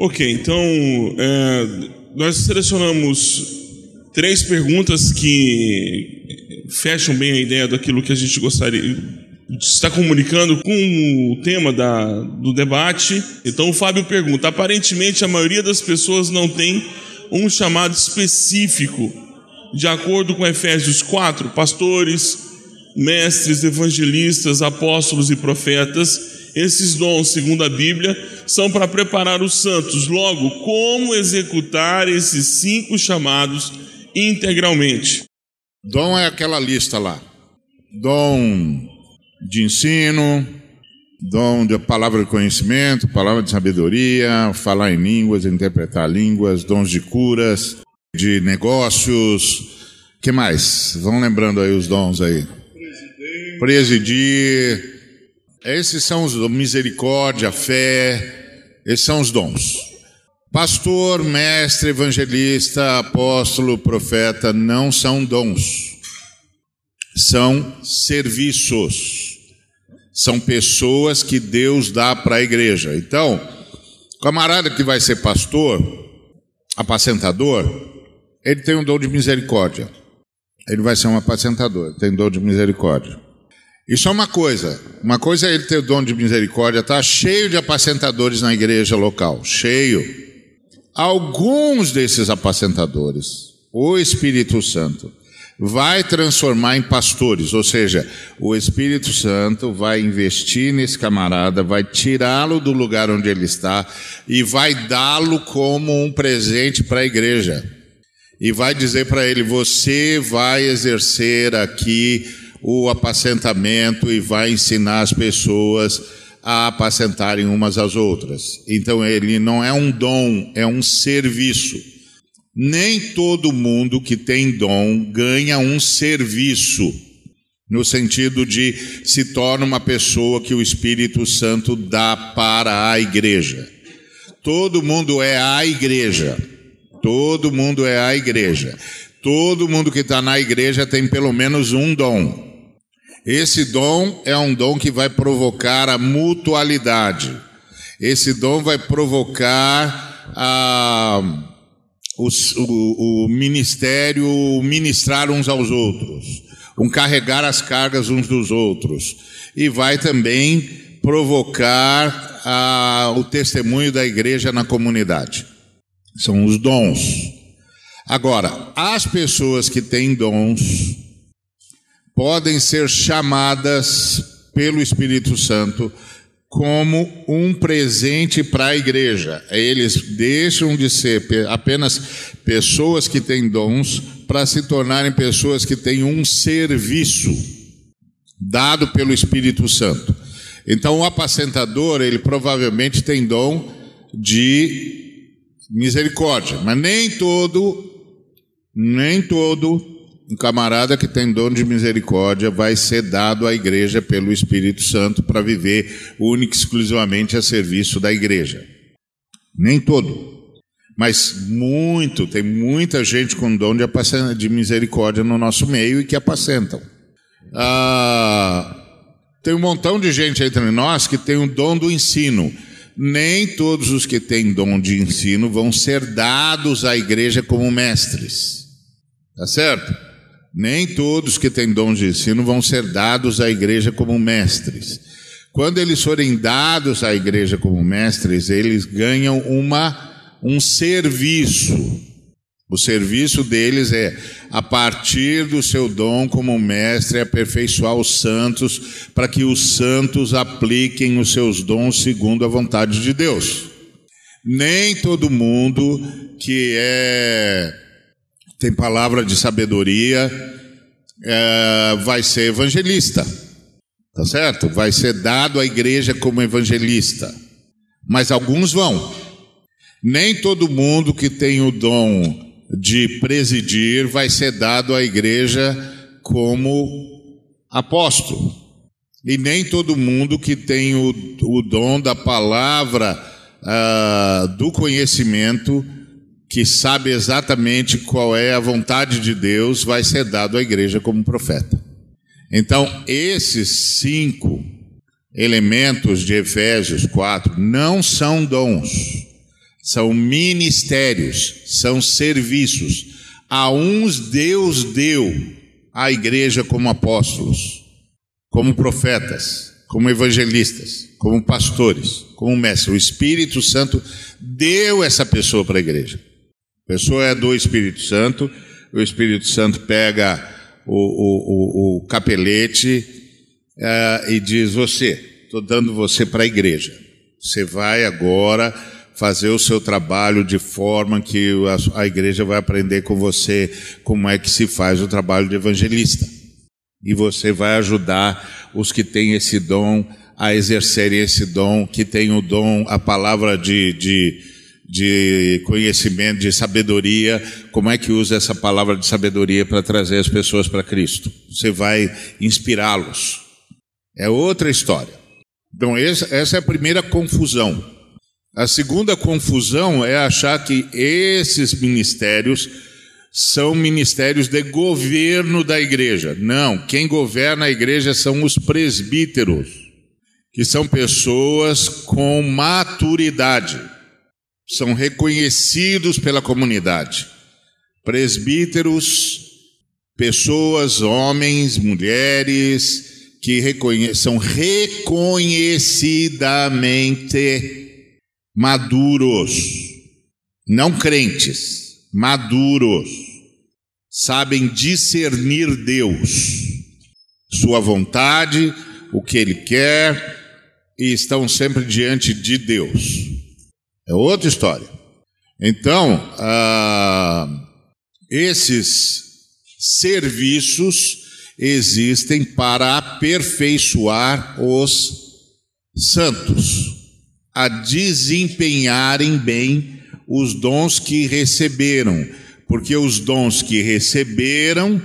Ok, então é, nós selecionamos três perguntas que fecham bem a ideia daquilo que a gente gostaria de estar comunicando com o tema da, do debate. Então o Fábio pergunta: aparentemente a maioria das pessoas não tem um chamado específico, de acordo com Efésios 4, pastores, mestres, evangelistas, apóstolos e profetas esses dons, segundo a Bíblia, são para preparar os santos. Logo, como executar esses cinco chamados integralmente? Dom é aquela lista lá: dom de ensino, dom de palavra de conhecimento, palavra de sabedoria, falar em línguas, interpretar línguas, dons de curas, de negócios. que mais? Vão lembrando aí os dons aí. Presidir. Presidir esses são os misericórdia, fé, esses são os dons. Pastor, mestre, evangelista, apóstolo, profeta não são dons. São serviços. São pessoas que Deus dá para a igreja. Então, camarada que vai ser pastor, apacentador, ele tem um dom de misericórdia. Ele vai ser um apacentador, tem dom de misericórdia. Isso é uma coisa. Uma coisa é ele ter o dom de misericórdia, tá cheio de apacentadores na igreja local, cheio. Alguns desses apacentadores, o Espírito Santo vai transformar em pastores, ou seja, o Espírito Santo vai investir nesse camarada, vai tirá-lo do lugar onde ele está e vai dá-lo como um presente para a igreja. E vai dizer para ele: você vai exercer aqui o apacentamento e vai ensinar as pessoas a apacentarem umas às outras. Então ele não é um dom, é um serviço. Nem todo mundo que tem dom ganha um serviço, no sentido de se torna uma pessoa que o Espírito Santo dá para a igreja. Todo mundo é a igreja. Todo mundo é a igreja. Todo mundo que está na igreja tem pelo menos um dom. Esse dom é um dom que vai provocar a mutualidade. Esse dom vai provocar a, o, o, o ministério ministrar uns aos outros, um carregar as cargas uns dos outros, e vai também provocar a, o testemunho da igreja na comunidade. São os dons. Agora, as pessoas que têm dons, podem ser chamadas pelo Espírito Santo como um presente para a igreja. Eles deixam de ser apenas pessoas que têm dons para se tornarem pessoas que têm um serviço dado pelo Espírito Santo. Então, o apacentador, ele provavelmente tem dom de misericórdia, mas nem todo, nem todo um camarada que tem dom de misericórdia vai ser dado à igreja pelo Espírito Santo para viver única e exclusivamente a serviço da igreja. Nem todo. Mas muito, tem muita gente com dom de, de misericórdia no nosso meio e que apacentam. Ah, tem um montão de gente entre nós que tem o dom do ensino. Nem todos os que têm dom de ensino vão ser dados à igreja como mestres. Tá certo? Nem todos que têm dons de ensino vão ser dados à igreja como mestres. Quando eles forem dados à igreja como mestres, eles ganham uma, um serviço. O serviço deles é, a partir do seu dom como mestre, aperfeiçoar os santos, para que os santos apliquem os seus dons segundo a vontade de Deus. Nem todo mundo que é tem palavra de sabedoria, é, vai ser evangelista, tá certo? Vai ser dado à igreja como evangelista, mas alguns vão. Nem todo mundo que tem o dom de presidir vai ser dado à igreja como apóstolo. E nem todo mundo que tem o, o dom da palavra, uh, do conhecimento, que sabe exatamente qual é a vontade de Deus, vai ser dado à igreja como profeta. Então, esses cinco elementos de Efésios 4 não são dons, são ministérios, são serviços. A uns Deus deu à igreja como apóstolos, como profetas, como evangelistas, como pastores, como mestres. O Espírito Santo deu essa pessoa para a igreja. A pessoa é do Espírito Santo, o Espírito Santo pega o, o, o, o capelete uh, e diz: Você, estou dando você para a igreja. Você vai agora fazer o seu trabalho de forma que a, a igreja vai aprender com você como é que se faz o trabalho de evangelista. E você vai ajudar os que têm esse dom a exercerem esse dom, que têm o dom, a palavra de, de, de conhecimento, de sabedoria, como é que usa essa palavra de sabedoria para trazer as pessoas para Cristo? Você vai inspirá-los. É outra história. Então, essa, é a primeira confusão. A segunda confusão é achar que esses ministérios são ministérios de governo da igreja. Não, quem governa a igreja são os presbíteros, que são pessoas com maturidade, são reconhecidos pela comunidade. Presbíteros, pessoas, homens, mulheres, que reconhe são reconhecidamente maduros, não crentes, maduros, sabem discernir Deus, Sua vontade, o que Ele quer, e estão sempre diante de Deus. É outra história. Então, ah, esses serviços existem para aperfeiçoar os santos a desempenharem bem os dons que receberam, porque os dons que receberam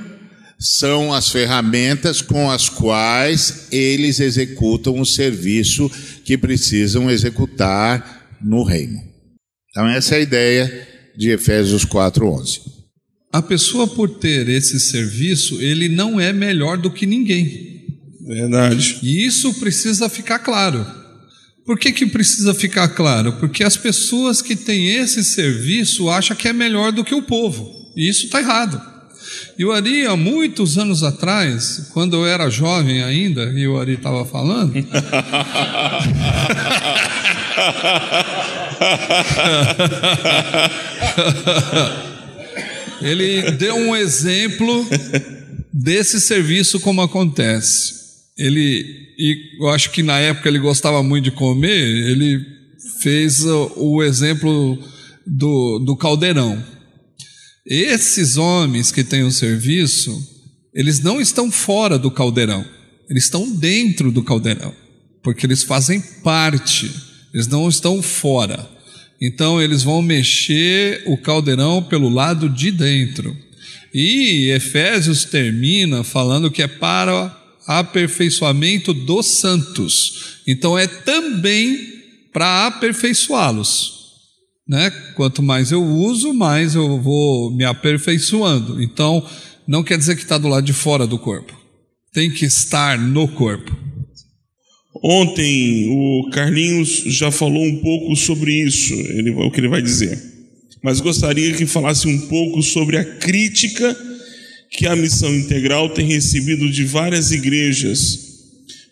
são as ferramentas com as quais eles executam o serviço que precisam executar no reino. Então, essa é a ideia de Efésios 4:11. A pessoa por ter esse serviço, ele não é melhor do que ninguém. Verdade. E isso precisa ficar claro. Por que, que precisa ficar claro? Porque as pessoas que têm esse serviço acham que é melhor do que o povo. E isso está errado. E o Ari, há muitos anos atrás, quando eu era jovem ainda, e o Ari estava falando. ele deu um exemplo desse serviço como acontece. Ele e eu acho que na época ele gostava muito de comer, ele fez o, exemplo do, do caldeirão. Esses homens que têm o serviço, eles não estão fora do caldeirão, eles estão dentro do caldeirão, porque eles fazem parte, eles não estão fora. Então eles vão mexer o caldeirão pelo lado de dentro. E Efésios termina falando que é para aperfeiçoamento dos santos. Então é também para aperfeiçoá-los. Né? Quanto mais eu uso, mais eu vou me aperfeiçoando. Então, não quer dizer que está do lado de fora do corpo. Tem que estar no corpo. Ontem o Carlinhos já falou um pouco sobre isso, ele, o que ele vai dizer. Mas gostaria que falasse um pouco sobre a crítica que a missão integral tem recebido de várias igrejas,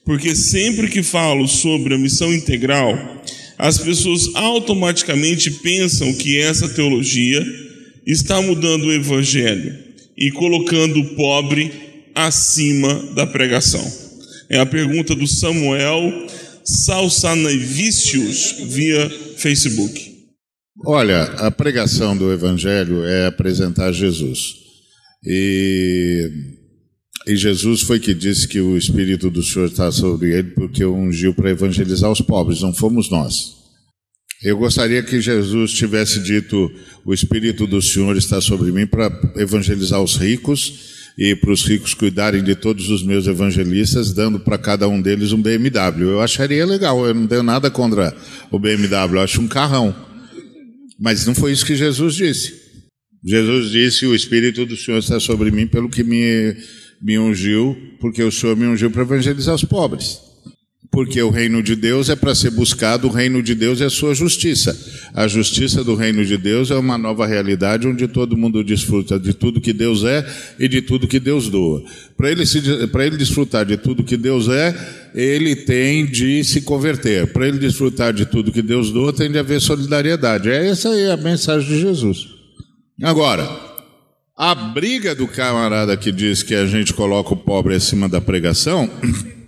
porque sempre que falo sobre a missão integral, as pessoas automaticamente pensam que essa teologia está mudando o evangelho e colocando o pobre acima da pregação. É a pergunta do Samuel Salsanavicius via Facebook. Olha, a pregação do evangelho é apresentar Jesus. E, e Jesus foi que disse que o Espírito do Senhor está sobre ele porque ungiu para evangelizar os pobres, não fomos nós. Eu gostaria que Jesus tivesse dito: O Espírito do Senhor está sobre mim para evangelizar os ricos e para os ricos cuidarem de todos os meus evangelistas, dando para cada um deles um BMW. Eu acharia legal, eu não tenho nada contra o BMW, eu acho um carrão. Mas não foi isso que Jesus disse. Jesus disse: O Espírito do Senhor está sobre mim, pelo que me, me ungiu, porque o Senhor me ungiu para evangelizar os pobres. Porque o reino de Deus é para ser buscado, o reino de Deus é a sua justiça. A justiça do reino de Deus é uma nova realidade onde todo mundo desfruta de tudo que Deus é e de tudo que Deus doa. Para ele, ele desfrutar de tudo que Deus é, ele tem de se converter. Para ele desfrutar de tudo que Deus doa, tem de haver solidariedade. É essa aí a mensagem de Jesus. Agora, a briga do camarada que diz que a gente coloca o pobre acima da pregação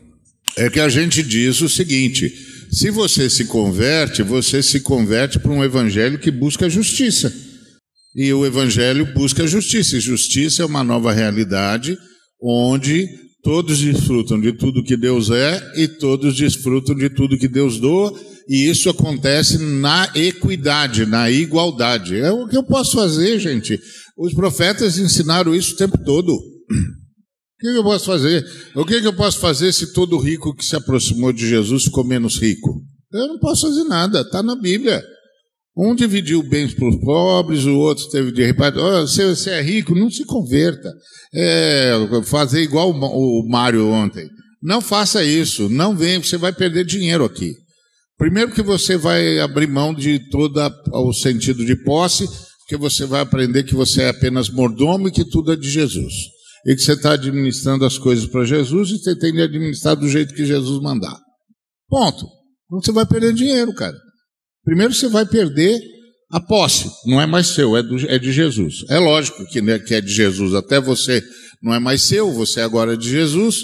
é que a gente diz o seguinte: se você se converte, você se converte para um evangelho que busca justiça. E o evangelho busca justiça. E justiça é uma nova realidade onde todos desfrutam de tudo que Deus é e todos desfrutam de tudo que Deus doa, e isso acontece na equidade, na igualdade. É o que eu posso fazer, gente. Os profetas ensinaram isso o tempo todo que eu posso fazer? O que eu posso fazer se todo rico que se aproximou de Jesus ficou menos rico? Eu não posso fazer nada, está na Bíblia. Um dividiu bens para os pobres, o outro teve de repartir. Oh, se você é rico, não se converta. É, fazer igual o Mário ontem. Não faça isso, não venha, você vai perder dinheiro aqui. Primeiro que você vai abrir mão de todo o sentido de posse, porque você vai aprender que você é apenas mordomo e que tudo é de Jesus e que você está administrando as coisas para Jesus e você tem de administrar do jeito que Jesus mandar. Ponto. Então você vai perder dinheiro, cara. Primeiro você vai perder a posse, não é mais seu, é, do, é de Jesus. É lógico que, né, que é de Jesus, até você não é mais seu, você agora é de Jesus.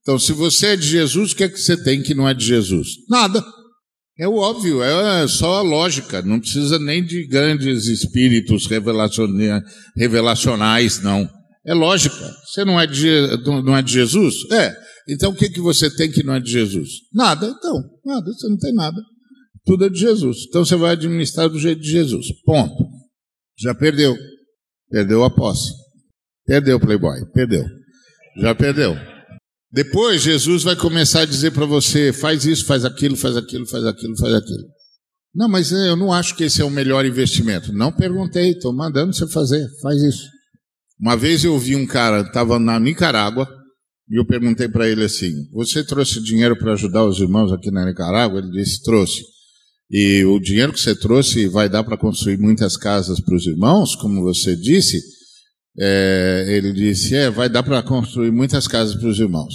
Então, se você é de Jesus, o que é que você tem que não é de Jesus? Nada. É óbvio, é só a lógica, não precisa nem de grandes espíritos revelacionais, não. É lógica. Você não é de, não é de Jesus? É. Então o que, que você tem que não é de Jesus? Nada, então. Nada, você não tem nada. Tudo é de Jesus. Então você vai administrar do jeito de Jesus. Ponto. Já perdeu. Perdeu a posse. Perdeu, Playboy. Perdeu. Já perdeu. Depois Jesus vai começar a dizer para você: faz isso, faz aquilo, faz aquilo, faz aquilo, faz aquilo. Não, mas eu não acho que esse é o melhor investimento. Não perguntei, estou mandando você fazer. Faz isso. Uma vez eu vi um cara, estava na Nicarágua, e eu perguntei para ele assim: Você trouxe dinheiro para ajudar os irmãos aqui na Nicarágua? Ele disse: Trouxe. E o dinheiro que você trouxe vai dar para construir muitas casas para os irmãos, como você disse? É, ele disse: É, vai dar para construir muitas casas para os irmãos.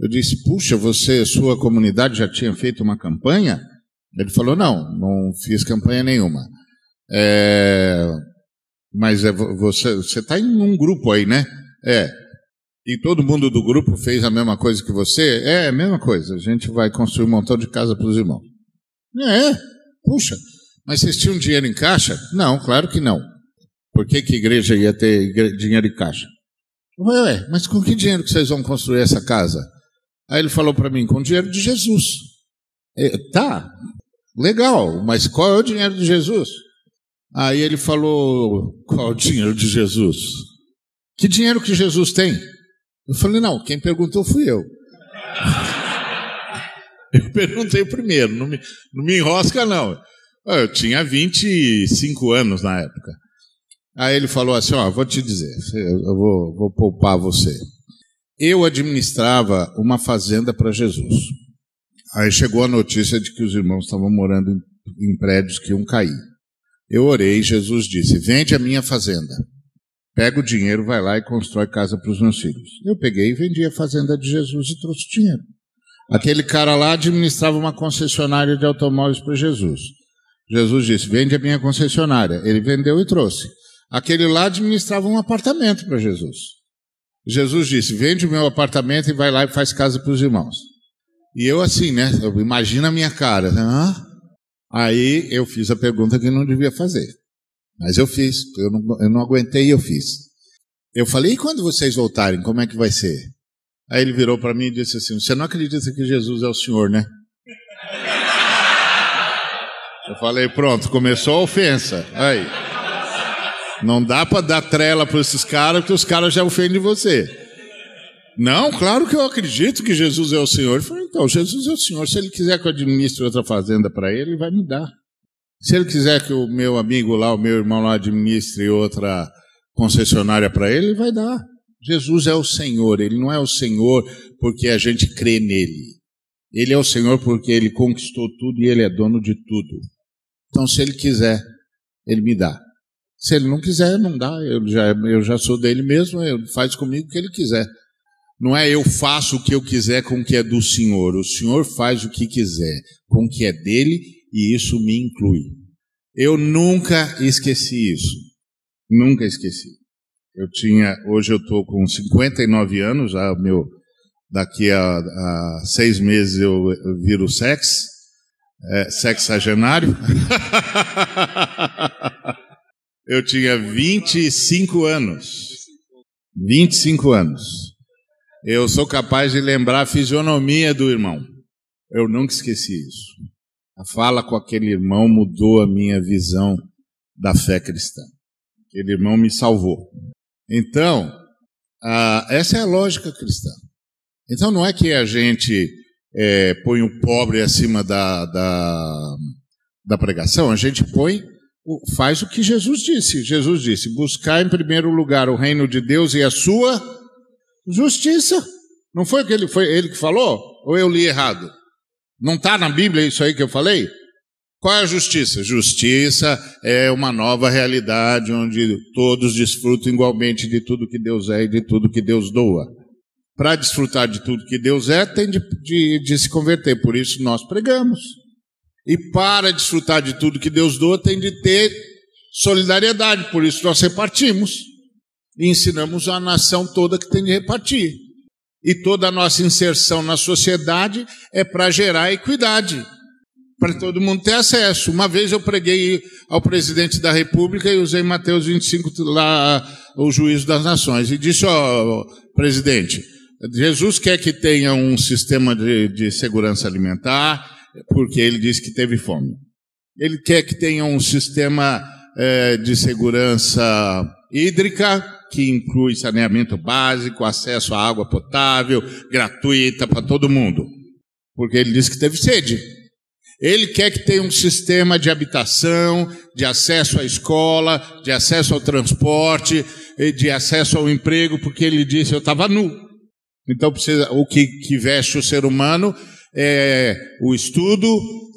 Eu disse: Puxa, você, sua comunidade já tinha feito uma campanha? Ele falou: Não, não fiz campanha nenhuma. É, mas é, você está em um grupo aí, né? É. E todo mundo do grupo fez a mesma coisa que você? É, a mesma coisa. A gente vai construir um montão de casa para os irmãos. É, puxa. Mas vocês tinham dinheiro em caixa? Não, claro que não. Por que, que igreja ia ter dinheiro em caixa? Ué, ué, mas com que dinheiro que vocês vão construir essa casa? Aí ele falou para mim, com o dinheiro de Jesus. É, tá, legal, mas qual é o dinheiro de Jesus? Aí ele falou: qual o dinheiro de Jesus? Que dinheiro que Jesus tem? Eu falei: não, quem perguntou fui eu. Eu perguntei primeiro, não me, não me enrosca não. Eu tinha 25 anos na época. Aí ele falou assim: Ó, vou te dizer, eu vou, vou poupar você. Eu administrava uma fazenda para Jesus. Aí chegou a notícia de que os irmãos estavam morando em, em prédios que iam cair. Eu orei, Jesus disse: Vende a minha fazenda. Pega o dinheiro, vai lá e constrói casa para os meus filhos. Eu peguei e vendi a fazenda de Jesus e trouxe dinheiro. Aquele cara lá administrava uma concessionária de automóveis para Jesus. Jesus disse: Vende a minha concessionária. Ele vendeu e trouxe. Aquele lá administrava um apartamento para Jesus. Jesus disse: Vende o meu apartamento e vai lá e faz casa para os irmãos. E eu, assim, né? Imagina a minha cara. Hã? Aí eu fiz a pergunta que não devia fazer. Mas eu fiz, eu não, eu não aguentei e eu fiz. Eu falei, e quando vocês voltarem, como é que vai ser? Aí ele virou para mim e disse assim: Você não acredita que Jesus é o Senhor, né? Eu falei, pronto, começou a ofensa. Aí. Não dá para dar trela para esses caras, porque os caras já ofendem você. Não, claro que eu acredito que Jesus é o Senhor. Ele falou, então, Jesus é o Senhor. Se ele quiser que eu administre outra fazenda para ele, ele vai me dar. Se ele quiser que o meu amigo lá, o meu irmão lá, administre outra concessionária para ele, ele vai dar. Jesus é o Senhor. Ele não é o Senhor porque a gente crê nele. Ele é o Senhor porque ele conquistou tudo e ele é dono de tudo. Então, se ele quiser, ele me dá. Se ele não quiser, não dá. Eu já, eu já sou dele mesmo, ele faz comigo o que ele quiser. Não é eu faço o que eu quiser com o que é do Senhor. O Senhor faz o que quiser com o que é dele e isso me inclui. Eu nunca esqueci isso. Nunca esqueci. Eu tinha, hoje eu estou com 59 anos, já meu, daqui a, a seis meses eu, viro sex, é, sexagenário. eu tinha 25 anos. 25 anos. Eu sou capaz de lembrar a fisionomia do irmão. Eu nunca esqueci isso. A fala com aquele irmão mudou a minha visão da fé cristã. Aquele irmão me salvou. Então, essa é a lógica cristã. Então, não é que a gente é, põe o pobre acima da, da, da pregação, a gente põe, faz o que Jesus disse. Jesus disse: buscar em primeiro lugar o reino de Deus e a sua Justiça. Não foi, ele, foi ele que falou? Ou eu li errado? Não está na Bíblia isso aí que eu falei? Qual é a justiça? Justiça é uma nova realidade onde todos desfrutam igualmente de tudo que Deus é e de tudo que Deus doa. Para desfrutar de tudo que Deus é, tem de, de, de se converter. Por isso nós pregamos. E para desfrutar de tudo que Deus doa, tem de ter solidariedade. Por isso nós repartimos e ensinamos a nação toda que tem de repartir. E toda a nossa inserção na sociedade é para gerar equidade, para todo mundo ter acesso. Uma vez eu preguei ao presidente da República e usei Mateus 25 lá, o juízo das nações, e disse: Ó, oh, presidente, Jesus quer que tenha um sistema de, de segurança alimentar, porque ele disse que teve fome. Ele quer que tenha um sistema é, de segurança hídrica, que inclui saneamento básico, acesso à água potável, gratuita para todo mundo. Porque ele disse que teve sede. Ele quer que tenha um sistema de habitação, de acesso à escola, de acesso ao transporte, de acesso ao emprego, porque ele disse eu estava nu. Então precisa, o que, que veste o ser humano é o estudo,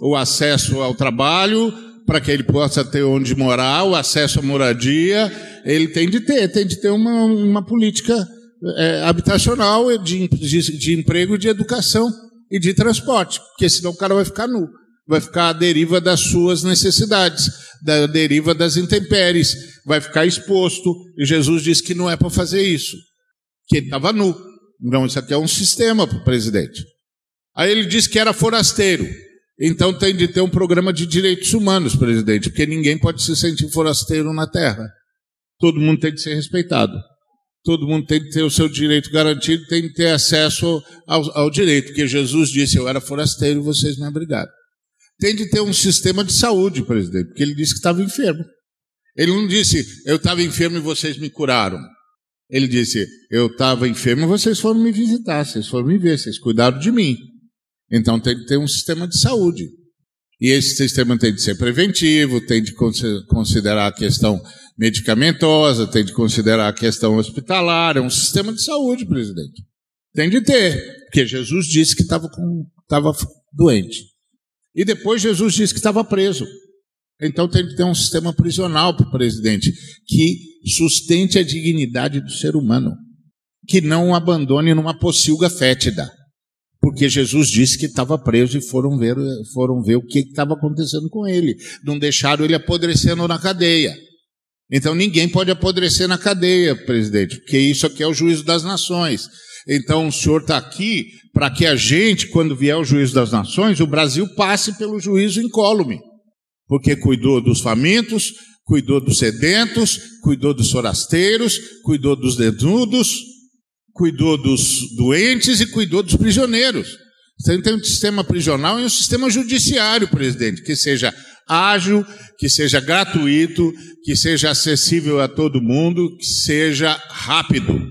o acesso ao trabalho, para que ele possa ter onde morar, o acesso à moradia ele tem de ter, tem de ter uma, uma política é, habitacional, de, de, de emprego, de educação e de transporte, porque senão o cara vai ficar nu, vai ficar à deriva das suas necessidades, da deriva das intempéries, vai ficar exposto. E Jesus disse que não é para fazer isso, que ele estava nu. Então, isso aqui é um sistema para o presidente. Aí ele disse que era forasteiro. Então tem de ter um programa de direitos humanos, presidente, porque ninguém pode se sentir forasteiro na terra. Todo mundo tem de ser respeitado. Todo mundo tem de ter o seu direito garantido, tem de ter acesso ao, ao direito, porque Jesus disse: Eu era forasteiro e vocês me abrigaram. Tem de ter um sistema de saúde, presidente, porque ele disse que estava enfermo. Ele não disse: Eu estava enfermo e vocês me curaram. Ele disse: Eu estava enfermo e vocês foram me visitar, vocês foram me ver, vocês cuidaram de mim. Então tem de ter um sistema de saúde. E esse sistema tem de ser preventivo, tem de considerar a questão medicamentosa, tem de considerar a questão hospitalar, é um sistema de saúde, presidente. Tem de ter, porque Jesus disse que estava doente. E depois Jesus disse que estava preso. Então tem de ter um sistema prisional para o presidente que sustente a dignidade do ser humano, que não o abandone numa pocilga fétida porque Jesus disse que estava preso e foram ver, foram ver o que estava acontecendo com ele. Não deixaram ele apodrecendo na cadeia. Então ninguém pode apodrecer na cadeia, presidente, porque isso aqui é o juízo das nações. Então o senhor está aqui para que a gente, quando vier o juízo das nações, o Brasil passe pelo juízo incólume. Porque cuidou dos famintos, cuidou dos sedentos, cuidou dos forasteiros, cuidou dos desnudos, cuidou dos doentes e cuidou dos prisioneiros. Você tem um sistema prisional e um sistema judiciário, presidente, que seja ágil, que seja gratuito, que seja acessível a todo mundo, que seja rápido.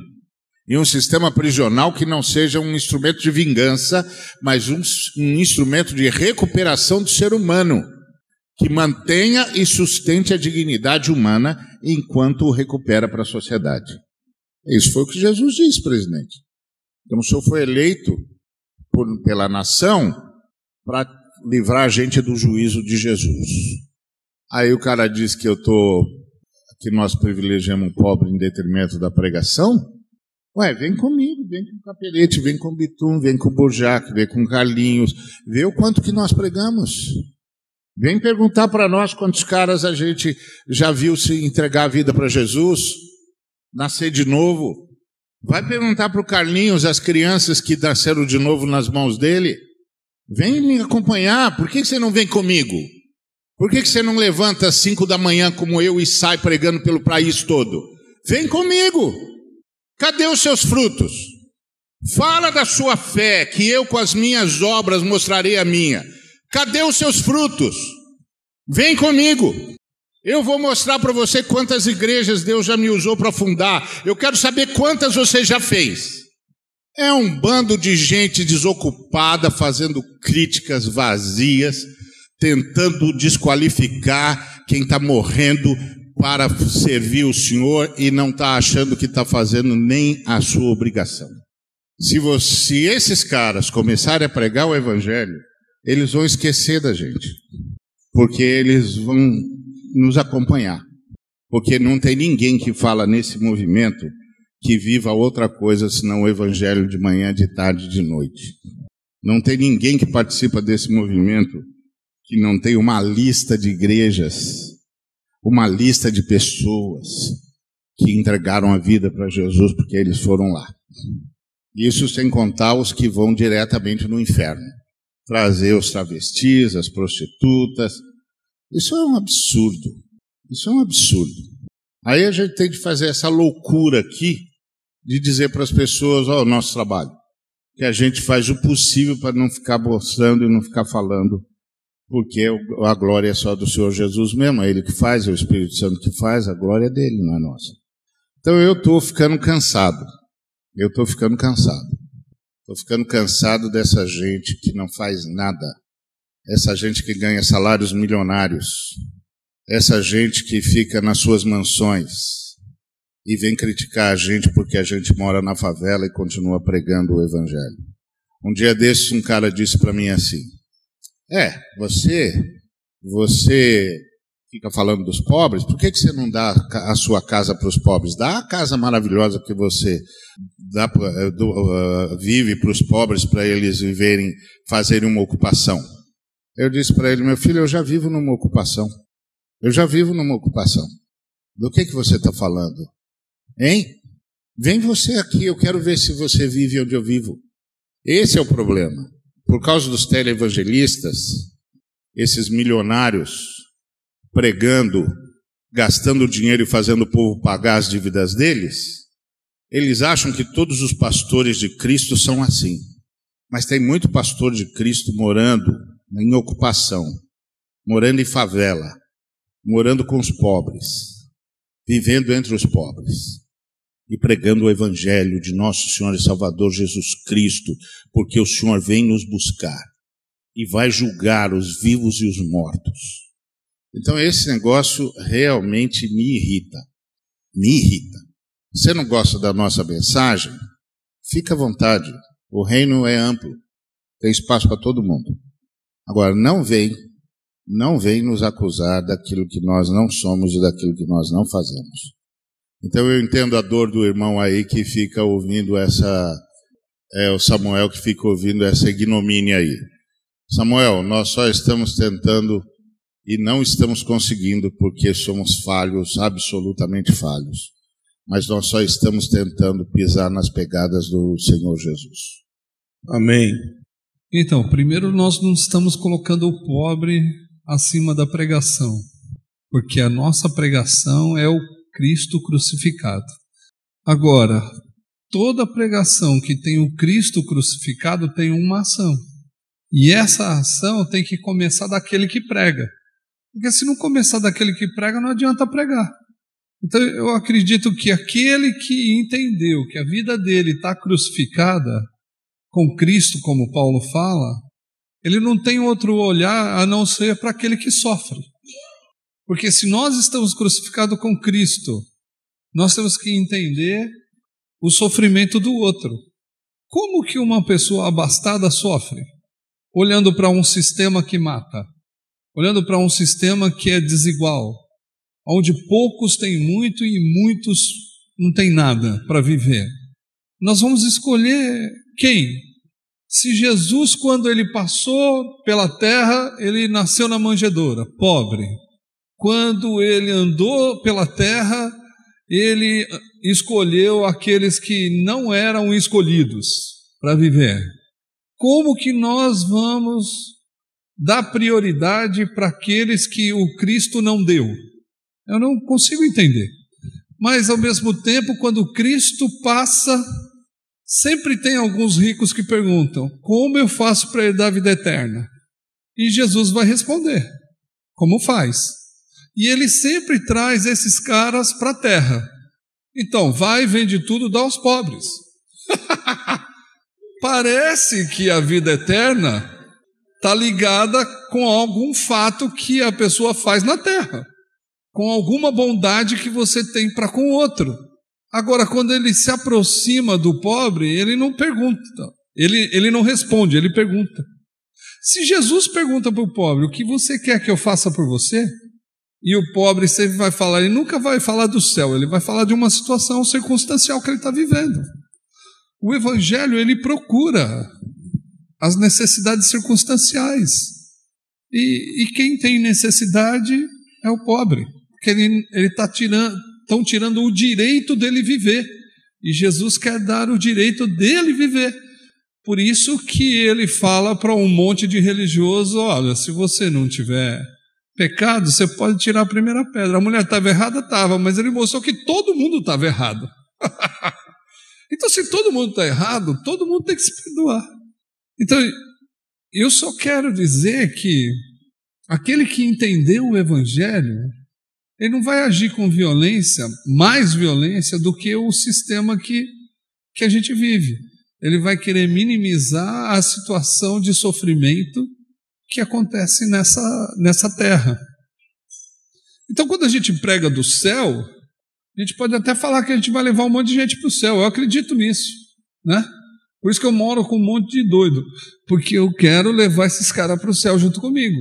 E um sistema prisional que não seja um instrumento de vingança, mas um, um instrumento de recuperação do ser humano, que mantenha e sustente a dignidade humana enquanto o recupera para a sociedade. Isso foi o que Jesus disse, presidente. Então o senhor foi eleito por, pela nação para livrar a gente do juízo de Jesus. Aí o cara diz que eu tô que nós privilegiamos o pobre em detrimento da pregação. Ué, vem comigo, vem com o Capelete, vem com o Bitum, vem com o Burjac, vem com o Carlinhos, vê o quanto que nós pregamos. Vem perguntar para nós quantos caras a gente já viu se entregar a vida para Jesus, nascer de novo. Vai perguntar para o Carlinhos as crianças que nasceram de novo nas mãos dele. Vem me acompanhar, por que você não vem comigo? Por que você não levanta às cinco da manhã como eu e sai pregando pelo país todo? Vem comigo. Cadê os seus frutos? Fala da sua fé, que eu com as minhas obras mostrarei a minha. Cadê os seus frutos? Vem comigo. Eu vou mostrar para você quantas igrejas Deus já me usou para fundar. Eu quero saber quantas você já fez. É um bando de gente desocupada fazendo críticas vazias, tentando desqualificar quem está morrendo para servir o Senhor e não está achando que está fazendo nem a sua obrigação. Se, você, se esses caras começarem a pregar o Evangelho, eles vão esquecer da gente, porque eles vão nos acompanhar, porque não tem ninguém que fala nesse movimento que viva outra coisa senão o evangelho de manhã, de tarde, de noite. Não tem ninguém que participa desse movimento que não tem uma lista de igrejas, uma lista de pessoas que entregaram a vida para Jesus porque eles foram lá. Isso sem contar os que vão diretamente no inferno trazer os travestis, as prostitutas. Isso é um absurdo. Isso é um absurdo. Aí a gente tem de fazer essa loucura aqui de dizer para as pessoas: ó, oh, o nosso trabalho. Que a gente faz o possível para não ficar mostrando e não ficar falando, porque a glória é só do Senhor Jesus mesmo, é Ele que faz, é o Espírito Santo que faz, a glória é dele, não é nossa. Então eu estou ficando cansado. Eu estou ficando cansado. Estou ficando cansado dessa gente que não faz nada. Essa gente que ganha salários milionários. Essa gente que fica nas suas mansões e vem criticar a gente porque a gente mora na favela e continua pregando o evangelho. Um dia desses um cara disse para mim assim: "É, você você fica falando dos pobres, por que, que você não dá a sua casa para os pobres? Dá a casa maravilhosa que você dá, eh, do, uh, vive para os pobres, para eles viverem, fazerem uma ocupação. Eu disse para ele, meu filho, eu já vivo numa ocupação. Eu já vivo numa ocupação. Do que, que você está falando? Hein? Vem você aqui, eu quero ver se você vive onde eu vivo. Esse é o problema. Por causa dos televangelistas, esses milionários pregando, gastando dinheiro e fazendo o povo pagar as dívidas deles, eles acham que todos os pastores de Cristo são assim. Mas tem muito pastor de Cristo morando em ocupação, morando em favela, morando com os pobres, vivendo entre os pobres e pregando o Evangelho de nosso Senhor e Salvador Jesus Cristo, porque o Senhor vem nos buscar e vai julgar os vivos e os mortos. Então esse negócio realmente me irrita. Me irrita. Você não gosta da nossa mensagem? Fica à vontade. O reino é amplo. Tem espaço para todo mundo. Agora, não vem, não vem nos acusar daquilo que nós não somos e daquilo que nós não fazemos. Então eu entendo a dor do irmão aí que fica ouvindo essa, é o Samuel que fica ouvindo essa ignomínia aí. Samuel, nós só estamos tentando e não estamos conseguindo porque somos falhos, absolutamente falhos. Mas nós só estamos tentando pisar nas pegadas do Senhor Jesus. Amém. Então, primeiro nós não estamos colocando o pobre acima da pregação, porque a nossa pregação é o Cristo crucificado. Agora, toda pregação que tem o Cristo crucificado tem uma ação. E essa ação tem que começar daquele que prega. Porque se não começar daquele que prega, não adianta pregar. Então eu acredito que aquele que entendeu que a vida dele está crucificada com Cristo, como Paulo fala, ele não tem outro olhar a não ser para aquele que sofre. Porque se nós estamos crucificados com Cristo, nós temos que entender o sofrimento do outro. Como que uma pessoa abastada sofre? Olhando para um sistema que mata, olhando para um sistema que é desigual, onde poucos têm muito e muitos não têm nada para viver. Nós vamos escolher quem? Se Jesus, quando ele passou pela terra, ele nasceu na manjedoura, pobre. Quando ele andou pela terra, ele escolheu aqueles que não eram escolhidos para viver. Como que nós vamos dar prioridade para aqueles que o Cristo não deu? Eu não consigo entender. Mas ao mesmo tempo, quando Cristo passa, sempre tem alguns ricos que perguntam: como eu faço para herdar a vida eterna? E Jesus vai responder: como faz? E ele sempre traz esses caras para a terra. Então, vai, vende tudo, dá aos pobres. Parece que a vida eterna está ligada com algum fato que a pessoa faz na terra, com alguma bondade que você tem para com o outro. Agora, quando ele se aproxima do pobre, ele não pergunta, ele, ele não responde, ele pergunta. Se Jesus pergunta para o pobre: O que você quer que eu faça por você? E o pobre sempre vai falar, ele nunca vai falar do céu, ele vai falar de uma situação circunstancial que ele está vivendo. O Evangelho, ele procura as necessidades circunstanciais. E, e quem tem necessidade é o pobre, porque ele está tirando, estão tirando o direito dele viver. E Jesus quer dar o direito dele viver. Por isso que ele fala para um monte de religioso: olha, se você não tiver pecado, você pode tirar a primeira pedra. A mulher estava errada? Estava, mas ele mostrou que todo mundo estava errado. então, se todo mundo está errado, todo mundo tem que se perdoar. Então, eu só quero dizer que aquele que entendeu o Evangelho, ele não vai agir com violência, mais violência do que o sistema que, que a gente vive. Ele vai querer minimizar a situação de sofrimento que acontece nessa, nessa terra. Então, quando a gente prega do céu, a gente pode até falar que a gente vai levar um monte de gente para o céu. Eu acredito nisso, né? Por isso que eu moro com um monte de doido, porque eu quero levar esses caras para o céu junto comigo.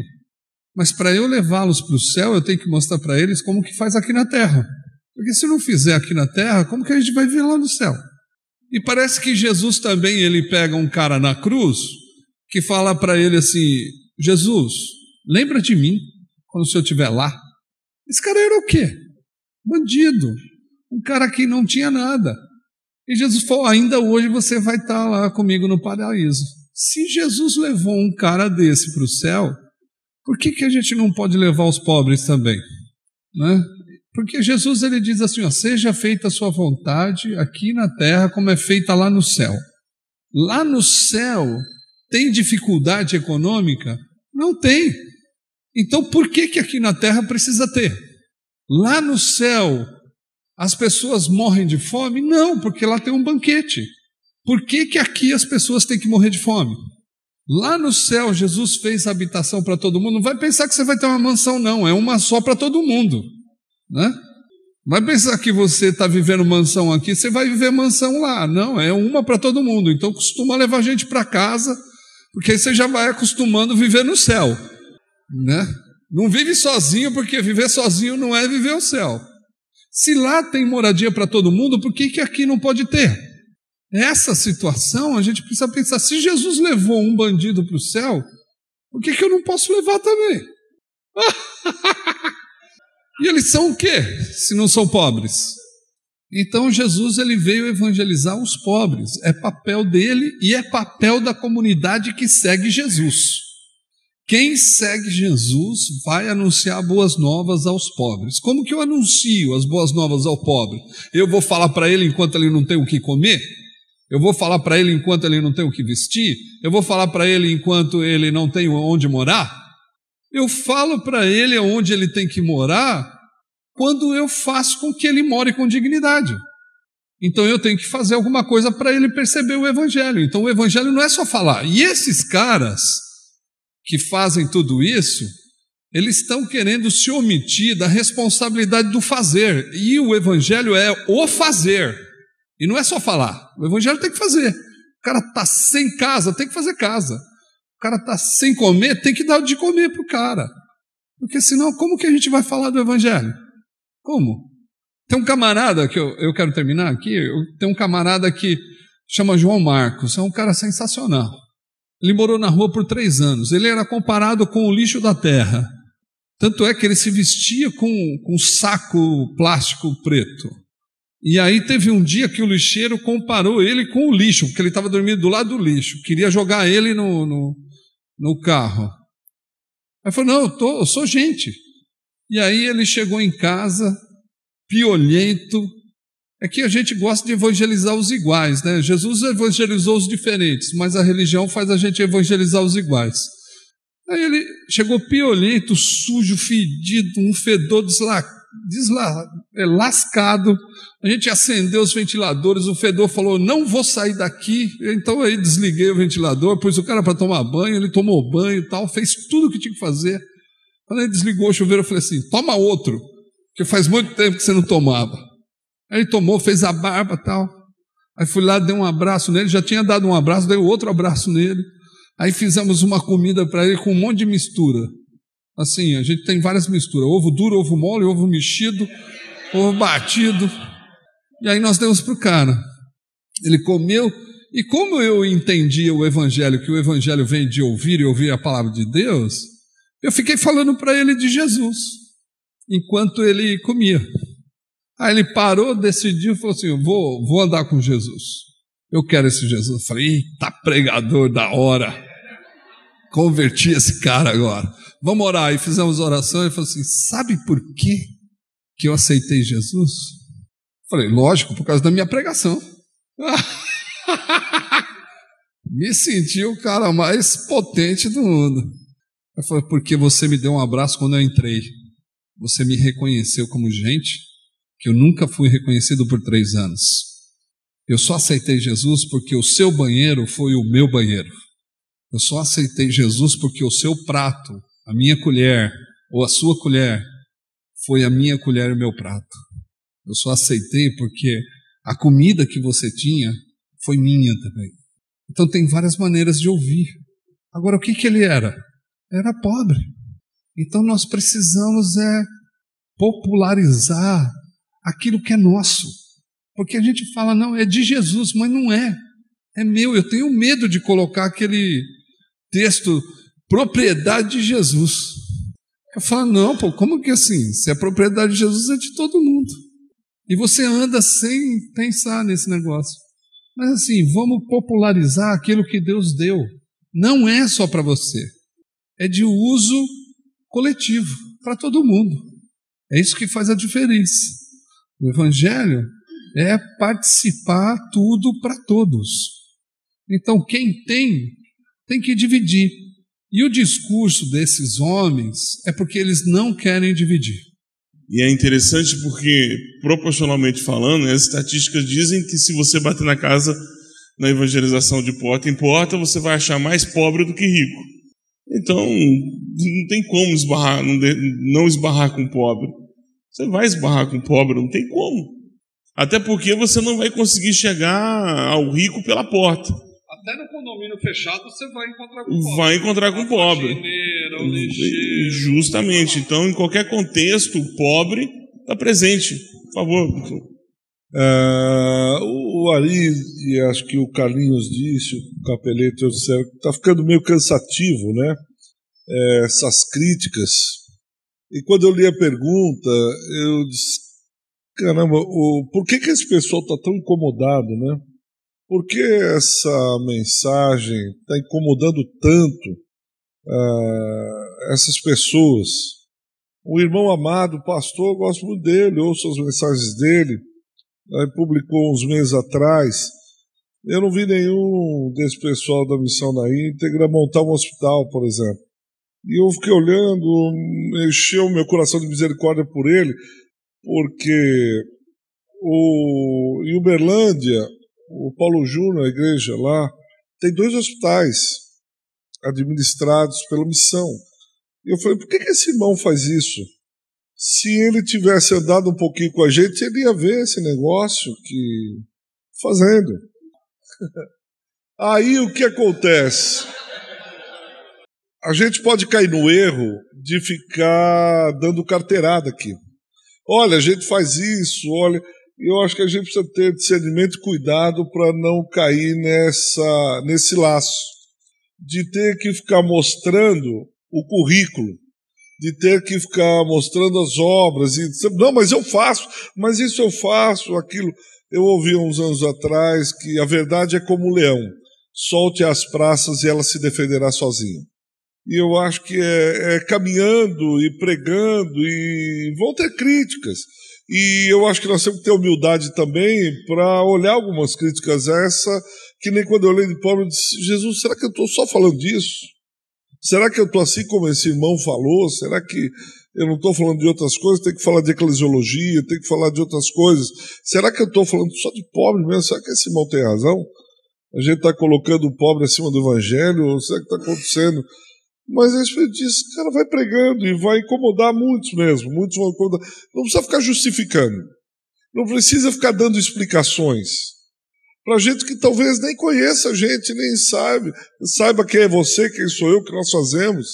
Mas para eu levá-los para o céu, eu tenho que mostrar para eles como que faz aqui na terra. Porque se não fizer aqui na terra, como que a gente vai vir lá no céu? E parece que Jesus também ele pega um cara na cruz que fala para ele assim: Jesus, lembra de mim quando o senhor estiver lá. Esse cara era o quê? Bandido. Um cara que não tinha nada. E Jesus falou: ainda hoje você vai estar lá comigo no paraíso. Se Jesus levou um cara desse para o céu, por que, que a gente não pode levar os pobres também? Né? Porque Jesus ele diz assim: ó, seja feita a sua vontade aqui na terra, como é feita lá no céu. Lá no céu tem dificuldade econômica? Não tem. Então por que, que aqui na terra precisa ter? Lá no céu as pessoas morrem de fome? Não, porque lá tem um banquete. Por que, que aqui as pessoas têm que morrer de fome? Lá no céu, Jesus fez habitação para todo mundo. Não vai pensar que você vai ter uma mansão, não. É uma só para todo mundo. Né? Vai pensar que você está vivendo mansão aqui, você vai viver mansão lá. Não, é uma para todo mundo. Então costuma levar gente para casa porque aí você já vai acostumando a viver no céu, né? Não vive sozinho, porque viver sozinho não é viver o céu. Se lá tem moradia para todo mundo, por que, que aqui não pode ter? Essa situação a gente precisa pensar: se Jesus levou um bandido para o céu, por que, que eu não posso levar também? e eles são o quê, se não são pobres? Então Jesus ele veio evangelizar os pobres, é papel dele e é papel da comunidade que segue Jesus. Quem segue Jesus vai anunciar boas novas aos pobres. Como que eu anuncio as boas novas ao pobre? Eu vou falar para ele enquanto ele não tem o que comer? Eu vou falar para ele enquanto ele não tem o que vestir? Eu vou falar para ele enquanto ele não tem onde morar? Eu falo para ele onde ele tem que morar quando eu faço com que ele more com dignidade. Então eu tenho que fazer alguma coisa para ele perceber o Evangelho. Então o Evangelho não é só falar. E esses caras que fazem tudo isso, eles estão querendo se omitir da responsabilidade do fazer. E o Evangelho é o fazer. E não é só falar. O Evangelho tem que fazer. O cara está sem casa, tem que fazer casa. O cara está sem comer, tem que dar de comer para o cara. Porque senão, como que a gente vai falar do Evangelho? Como? Tem um camarada que eu, eu quero terminar aqui. Tem um camarada que chama João Marcos, é um cara sensacional. Ele morou na rua por três anos. Ele era comparado com o lixo da terra. Tanto é que ele se vestia com, com um saco plástico preto. E aí teve um dia que o lixeiro comparou ele com o lixo, porque ele estava dormindo do lado do lixo. Queria jogar ele no, no, no carro. Aí falou: Não, eu, tô, eu sou gente. E aí ele chegou em casa, piolhento. É que a gente gosta de evangelizar os iguais, né? Jesus evangelizou os diferentes, mas a religião faz a gente evangelizar os iguais. Aí ele chegou piolento, sujo, fedido, um fedor desla, desla, é, lascado. A gente acendeu os ventiladores, o fedor falou: Não vou sair daqui. Então aí desliguei o ventilador, pus o cara para tomar banho, ele tomou banho e tal, fez tudo o que tinha que fazer. Quando ele desligou o chuveiro, eu falei assim: Toma outro que faz muito tempo que você não tomava. Aí ele tomou, fez a barba tal. Aí fui lá, dei um abraço nele, já tinha dado um abraço, dei outro abraço nele. Aí fizemos uma comida para ele com um monte de mistura. Assim, a gente tem várias misturas: ovo duro, ovo mole, ovo mexido, ovo batido. E aí nós demos para o cara. Ele comeu, e como eu entendia o Evangelho, que o Evangelho vem de ouvir e ouvir a palavra de Deus, eu fiquei falando para ele de Jesus enquanto ele comia. Aí ele parou, decidiu falou assim: vou, vou andar com Jesus. Eu quero esse Jesus. Eu falei: eita, pregador da hora. Converti esse cara agora. Vamos orar. E fizemos oração. Ele falou assim: sabe por que, que eu aceitei Jesus? Eu falei: lógico, por causa da minha pregação. Me senti o cara mais potente do mundo. Eu falei: porque você me deu um abraço quando eu entrei você me reconheceu como gente que eu nunca fui reconhecido por três anos. Eu só aceitei Jesus porque o seu banheiro foi o meu banheiro. Eu só aceitei Jesus porque o seu prato, a minha colher ou a sua colher foi a minha colher e o meu prato. Eu só aceitei porque a comida que você tinha foi minha também. Então tem várias maneiras de ouvir. Agora, o que, que ele era? Era pobre. Então nós precisamos é popularizar aquilo que é nosso. Porque a gente fala, não, é de Jesus, mas não é. É meu. Eu tenho medo de colocar aquele texto, propriedade de Jesus. Eu falo, não, pô, como que assim? Se é propriedade de Jesus, é de todo mundo. E você anda sem pensar nesse negócio. Mas assim, vamos popularizar aquilo que Deus deu. Não é só para você. É de uso coletivo, para todo mundo. É isso que faz a diferença. O Evangelho é participar tudo para todos. Então, quem tem, tem que dividir. E o discurso desses homens é porque eles não querem dividir. E é interessante porque, proporcionalmente falando, as estatísticas dizem que se você bater na casa na evangelização de porta em porta, você vai achar mais pobre do que rico. Então, não tem como esbarrar, não, esbarrar com pobre. Você vai esbarrar com pobre, não tem como. Até porque você não vai conseguir chegar ao rico pela porta. Até no condomínio fechado você vai encontrar com o pobre. Vai encontrar com o pobre. Justamente. Então, em qualquer contexto, o pobre está presente. Por favor. Uh, o Ari, e acho que o Carlinhos disse, o Capeleto disseram que está ficando meio cansativo, né? É, essas críticas. E quando eu li a pergunta, eu disse: caramba, o, por que, que esse pessoal está tão incomodado, né? Por que essa mensagem está incomodando tanto uh, essas pessoas? O irmão amado, o pastor, eu gosto muito dele, ouço as mensagens dele publicou uns meses atrás. Eu não vi nenhum desse pessoal da missão da íntegra montar um hospital, por exemplo. E eu fiquei olhando, encheu o meu coração de misericórdia por ele, porque o, em Uberlândia, o Paulo Júnior, a igreja lá, tem dois hospitais administrados pela missão. E eu falei, por que, que esse irmão faz isso? se ele tivesse andado um pouquinho com a gente, ele ia ver esse negócio que fazendo. Aí o que acontece? A gente pode cair no erro de ficar dando carteirada aqui. Olha, a gente faz isso, olha. Eu acho que a gente precisa ter discernimento e cuidado para não cair nessa, nesse laço de ter que ficar mostrando o currículo, de ter que ficar mostrando as obras e não, mas eu faço, mas isso eu faço, aquilo. Eu ouvi uns anos atrás que a verdade é como o leão, solte as praças e ela se defenderá sozinha. E eu acho que é, é caminhando e pregando e vão ter críticas. E eu acho que nós temos que ter humildade também para olhar algumas críticas essa, que nem quando eu olhei de pobre, eu disse, Jesus, será que eu estou só falando disso? Será que eu estou assim como esse irmão falou? Será que eu não estou falando de outras coisas? Tem que falar de eclesiologia, tem que falar de outras coisas. Será que eu estou falando só de pobre mesmo? Será que esse irmão tem razão? A gente está colocando o pobre acima do evangelho? Será que está acontecendo? Mas a Espírito diz, cara, vai pregando e vai incomodar muitos mesmo. Muitos vão incomodar. Não precisa ficar justificando. Não precisa ficar dando explicações. Para gente que talvez nem conheça a gente, nem saiba, saiba quem é você, quem sou eu, o que nós fazemos.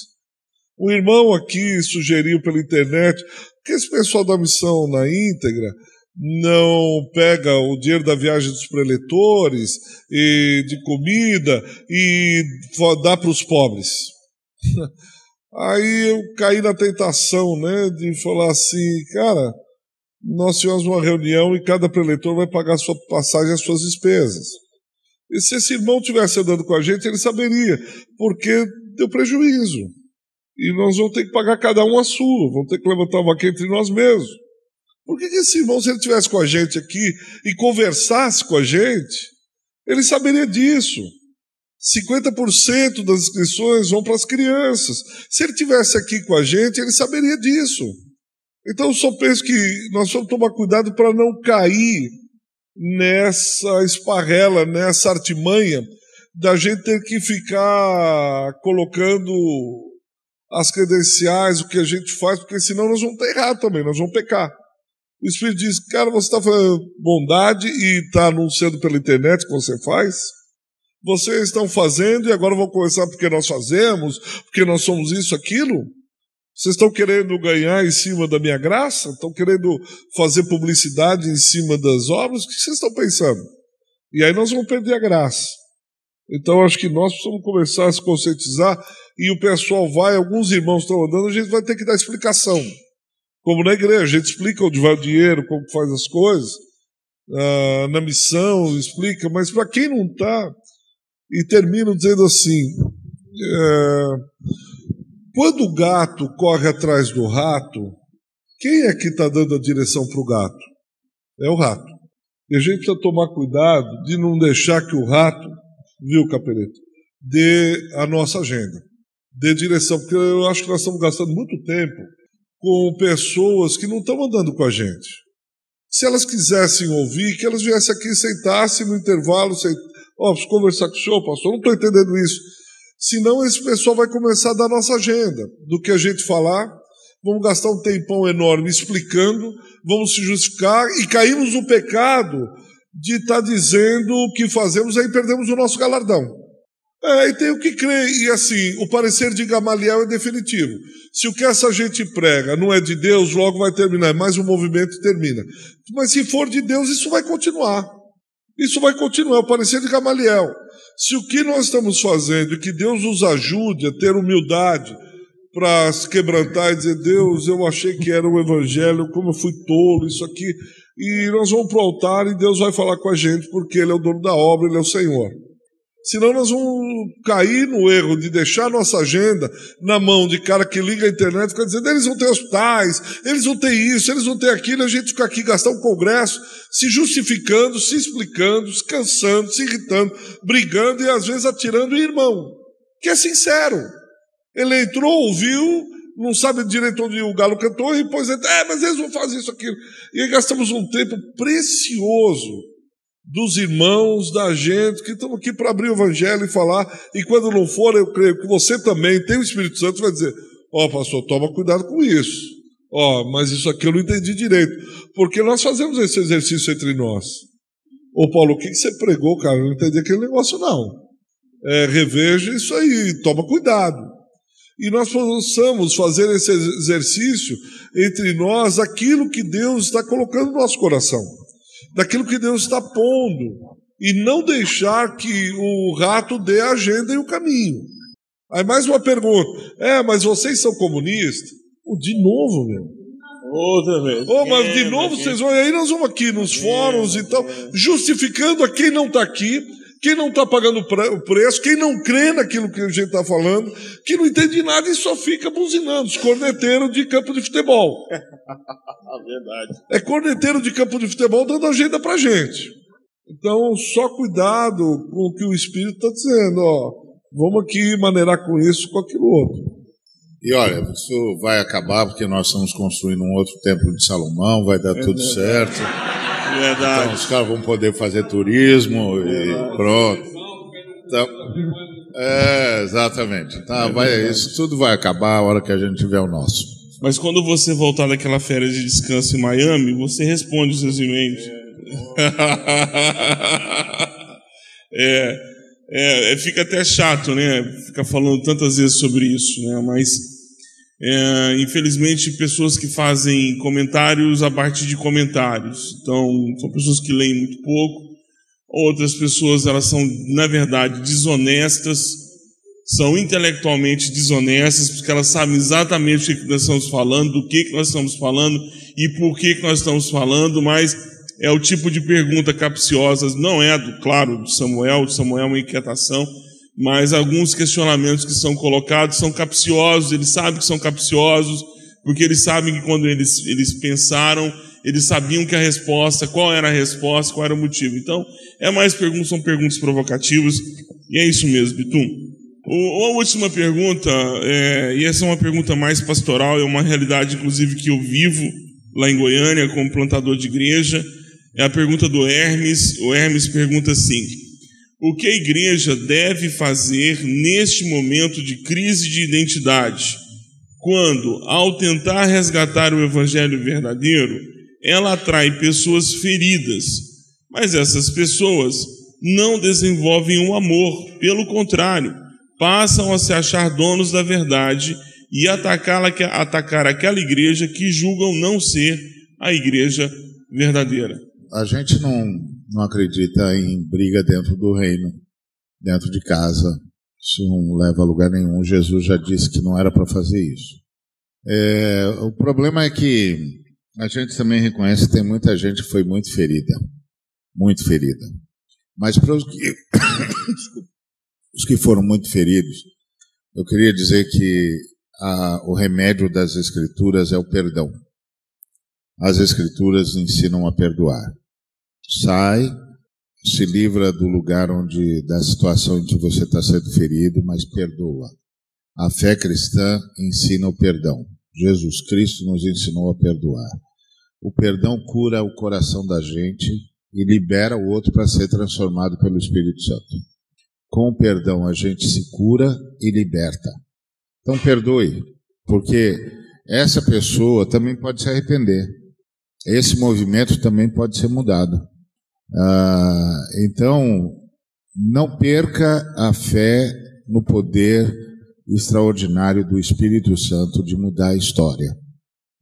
Um irmão aqui sugeriu pela internet que esse pessoal da missão na íntegra não pega o dinheiro da viagem dos preletores e de comida e dá para os pobres. Aí eu caí na tentação, né, de falar assim, cara, nós tivemos uma reunião e cada preletor vai pagar a sua passagem e as suas despesas. E se esse irmão tivesse andando com a gente, ele saberia, porque deu prejuízo. E nós vamos ter que pagar cada um a sua, vamos ter que levantar uma aqui entre nós mesmos. Por que, que esse irmão, se ele estivesse com a gente aqui e conversasse com a gente, ele saberia disso. 50% das inscrições vão para as crianças. Se ele tivesse aqui com a gente, ele saberia disso. Então eu só penso que nós vamos tomar cuidado para não cair nessa esparrela, nessa artimanha da gente ter que ficar colocando as credenciais, o que a gente faz, porque senão nós vamos errado também, nós vamos pecar. O Espírito diz, cara, você está fazendo bondade e está anunciando pela internet que você faz? Vocês estão fazendo e agora vão começar porque nós fazemos, porque nós somos isso, aquilo? Vocês estão querendo ganhar em cima da minha graça? Estão querendo fazer publicidade em cima das obras? O que vocês estão pensando? E aí nós vamos perder a graça. Então acho que nós precisamos começar a se conscientizar e o pessoal vai, alguns irmãos estão andando, a gente vai ter que dar explicação. Como na igreja, a gente explica onde vai o dinheiro, como faz as coisas, ah, na missão, explica, mas para quem não está, e termino dizendo assim: é, quando o gato corre atrás do rato, quem é que está dando a direção para o gato? É o rato. E a gente precisa tomar cuidado de não deixar que o rato, viu, Capeleto, dê a nossa agenda, dê direção, porque eu acho que nós estamos gastando muito tempo com pessoas que não estão andando com a gente. Se elas quisessem ouvir, que elas viessem aqui sentassem no intervalo, Ó, oh, conversar com o senhor, pastor, não estou entendendo isso. Senão esse pessoal vai começar a dar nossa agenda, do que a gente falar, vamos gastar um tempão enorme explicando, vamos se justificar e caímos no pecado de estar tá dizendo o que fazemos, aí perdemos o nosso galardão. É, e tenho que crer. E assim, o parecer de Gamaliel é definitivo. Se o que essa gente prega não é de Deus, logo vai terminar. É mais um movimento termina. Mas se for de Deus, isso vai continuar. Isso vai continuar, o parecer de Gamaliel. Se o que nós estamos fazendo e que Deus nos ajude a ter humildade para se quebrantar e dizer, Deus, eu achei que era o evangelho, como eu fui tolo, isso aqui. E nós vamos para o altar e Deus vai falar com a gente, porque Ele é o dono da obra, Ele é o Senhor. Senão nós vamos cair no erro de deixar nossa agenda na mão de cara que liga a internet e fica dizendo, eles vão ter hospitais, eles vão ter isso, eles vão ter aquilo, a gente fica aqui gastar um congresso, se justificando, se explicando, se cansando, se irritando, brigando e às vezes atirando o irmão, que é sincero. Ele entrou, ouviu, não sabe direito onde o galo cantou e depois é, mas eles vão fazer isso, aquilo. E aí gastamos um tempo precioso dos irmãos, da gente, que estamos aqui para abrir o evangelho e falar, e quando não for, eu creio que você também tem o Espírito Santo vai dizer, ó oh, pastor, toma cuidado com isso. Ó, oh, mas isso aqui eu não entendi direito. Porque nós fazemos esse exercício entre nós. Ô Paulo, o que você pregou, cara? Eu não entendi aquele negócio, não. é, reveja isso aí, toma cuidado. E nós possamos fazer esse exercício entre nós, aquilo que Deus está colocando no nosso coração, daquilo que Deus está pondo, e não deixar que o rato dê a agenda e o caminho. Aí mais uma pergunta: é, mas vocês são comunistas? Oh, de novo, meu. Outra vez. Oh, mas de novo vocês vão. Aí nós vamos aqui nos fóruns e tal, justificando a quem não está aqui, quem não está pagando o preço, quem não crê naquilo que a gente está falando, que não entende nada e só fica buzinando, os corneteiros de campo de futebol. Verdade. É corneteiro de campo de futebol dando agenda para gente. Então, só cuidado com o que o Espírito está dizendo, ó. Vamos aqui maneirar com isso, com aquilo outro. E olha, isso vai acabar porque nós estamos construindo um outro templo de Salomão, vai dar é tudo verdade. certo. Verdade. Então os caras vão poder fazer turismo verdade. e pronto. Então, é, exatamente. Tá, vai, isso tudo vai acabar a hora que a gente tiver o nosso. Mas quando você voltar daquela férias de descanso em Miami, você responde os seus e-mails. É, é, é, fica até chato, né? Ficar falando tantas vezes sobre isso, né? Mas é, infelizmente, pessoas que fazem comentários a partir de comentários. Então, são pessoas que leem muito pouco. Outras pessoas, elas são, na verdade, desonestas, são intelectualmente desonestas, porque elas sabem exatamente o que nós estamos falando, do que, nós estamos falando e por que, nós estamos falando, mas é o tipo de pergunta capciosa, não é, do, claro, do Samuel, Samuel é uma inquietação, mas alguns questionamentos que são colocados são capciosos, eles sabem que são capciosos, porque eles sabem que quando eles, eles pensaram, eles sabiam que a resposta, qual era a resposta, qual era o motivo. Então, é mais perguntas, são perguntas provocativas, e é isso mesmo, Bitum. O, a última pergunta, é, e essa é uma pergunta mais pastoral, é uma realidade, inclusive, que eu vivo lá em Goiânia como plantador de igreja, é a pergunta do Hermes. O Hermes pergunta assim: o que a igreja deve fazer neste momento de crise de identidade, quando, ao tentar resgatar o evangelho verdadeiro, ela atrai pessoas feridas, mas essas pessoas não desenvolvem o um amor, pelo contrário, passam a se achar donos da verdade e atacar, atacar aquela igreja que julgam não ser a igreja verdadeira. A gente não não acredita em briga dentro do reino, dentro de casa. Isso não leva a lugar nenhum. Jesus já disse que não era para fazer isso. É, o problema é que a gente também reconhece que tem muita gente que foi muito ferida. Muito ferida. Mas para os que, os que foram muito feridos, eu queria dizer que a, o remédio das Escrituras é o perdão. As Escrituras ensinam a perdoar sai, se livra do lugar onde, da situação em que você está sendo ferido, mas perdoa. A fé cristã ensina o perdão. Jesus Cristo nos ensinou a perdoar. O perdão cura o coração da gente e libera o outro para ser transformado pelo Espírito Santo. Com o perdão a gente se cura e liberta. Então perdoe, porque essa pessoa também pode se arrepender. Esse movimento também pode ser mudado. Ah, então, não perca a fé no poder extraordinário do Espírito Santo de mudar a história,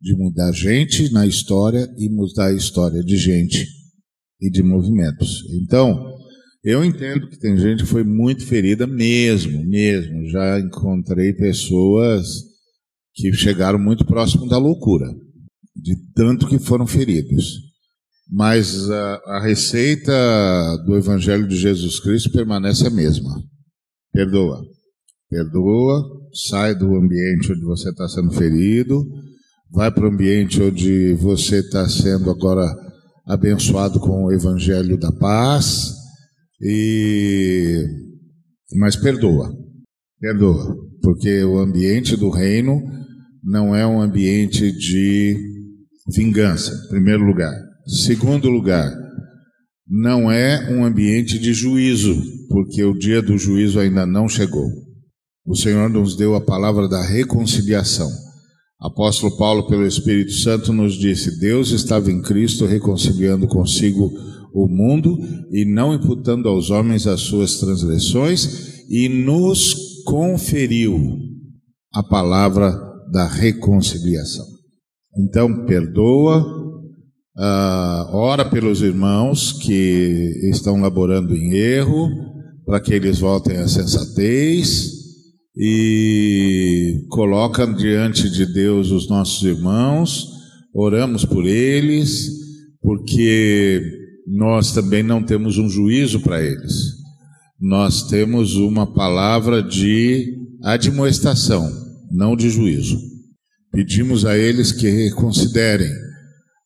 de mudar gente na história e mudar a história de gente e de movimentos. Então, eu entendo que tem gente que foi muito ferida mesmo, mesmo. Já encontrei pessoas que chegaram muito próximo da loucura, de tanto que foram feridos. Mas a, a receita do Evangelho de Jesus Cristo permanece a mesma. Perdoa. Perdoa, sai do ambiente onde você está sendo ferido, vai para o ambiente onde você está sendo agora abençoado com o Evangelho da paz, e mas perdoa, perdoa, porque o ambiente do reino não é um ambiente de vingança, em primeiro lugar. Segundo lugar, não é um ambiente de juízo, porque o dia do juízo ainda não chegou. O Senhor nos deu a palavra da reconciliação. Apóstolo Paulo, pelo Espírito Santo, nos disse: Deus estava em Cristo reconciliando consigo o mundo e não imputando aos homens as suas transgressões, e nos conferiu a palavra da reconciliação. Então, perdoa, uh, ora pelos irmãos que estão laborando em erro, para que eles voltem à sensatez e coloca diante de Deus os nossos irmãos, oramos por eles, porque nós também não temos um juízo para eles. Nós temos uma palavra de admoestação, não de juízo. Pedimos a eles que reconsiderem,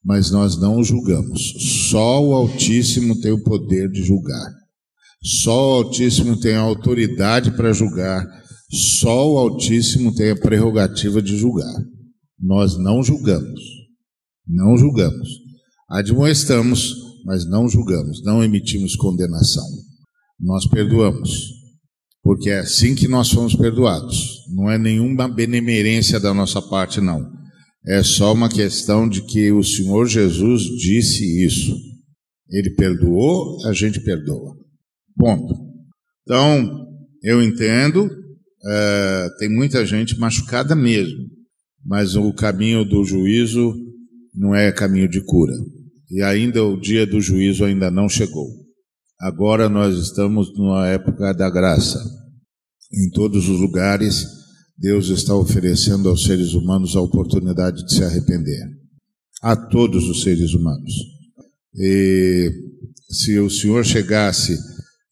mas nós não os julgamos. Só o Altíssimo tem o poder de julgar. Só o Altíssimo tem a autoridade para julgar. Só o Altíssimo tem a prerrogativa de julgar. Nós não julgamos. Não julgamos. Admoestamos, mas não julgamos. Não emitimos condenação. Nós perdoamos. Porque é assim que nós fomos perdoados. Não é nenhuma benemerência da nossa parte, não. É só uma questão de que o Senhor Jesus disse isso. Ele perdoou, a gente perdoa. Ponto. Então, eu entendo, é, tem muita gente machucada mesmo, mas o caminho do juízo não é caminho de cura. E ainda o dia do juízo ainda não chegou. Agora nós estamos numa época da graça. Em todos os lugares, Deus está oferecendo aos seres humanos a oportunidade de se arrepender. A todos os seres humanos. E se o Senhor chegasse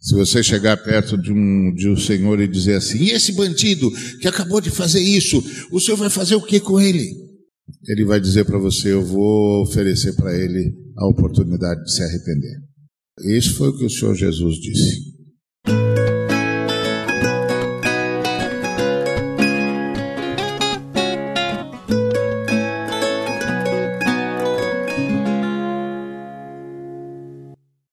se você chegar perto de um, de um senhor e dizer assim, e esse bandido que acabou de fazer isso, o senhor vai fazer o que com ele? Ele vai dizer para você, eu vou oferecer para ele a oportunidade de se arrepender. Isso foi o que o Senhor Jesus disse.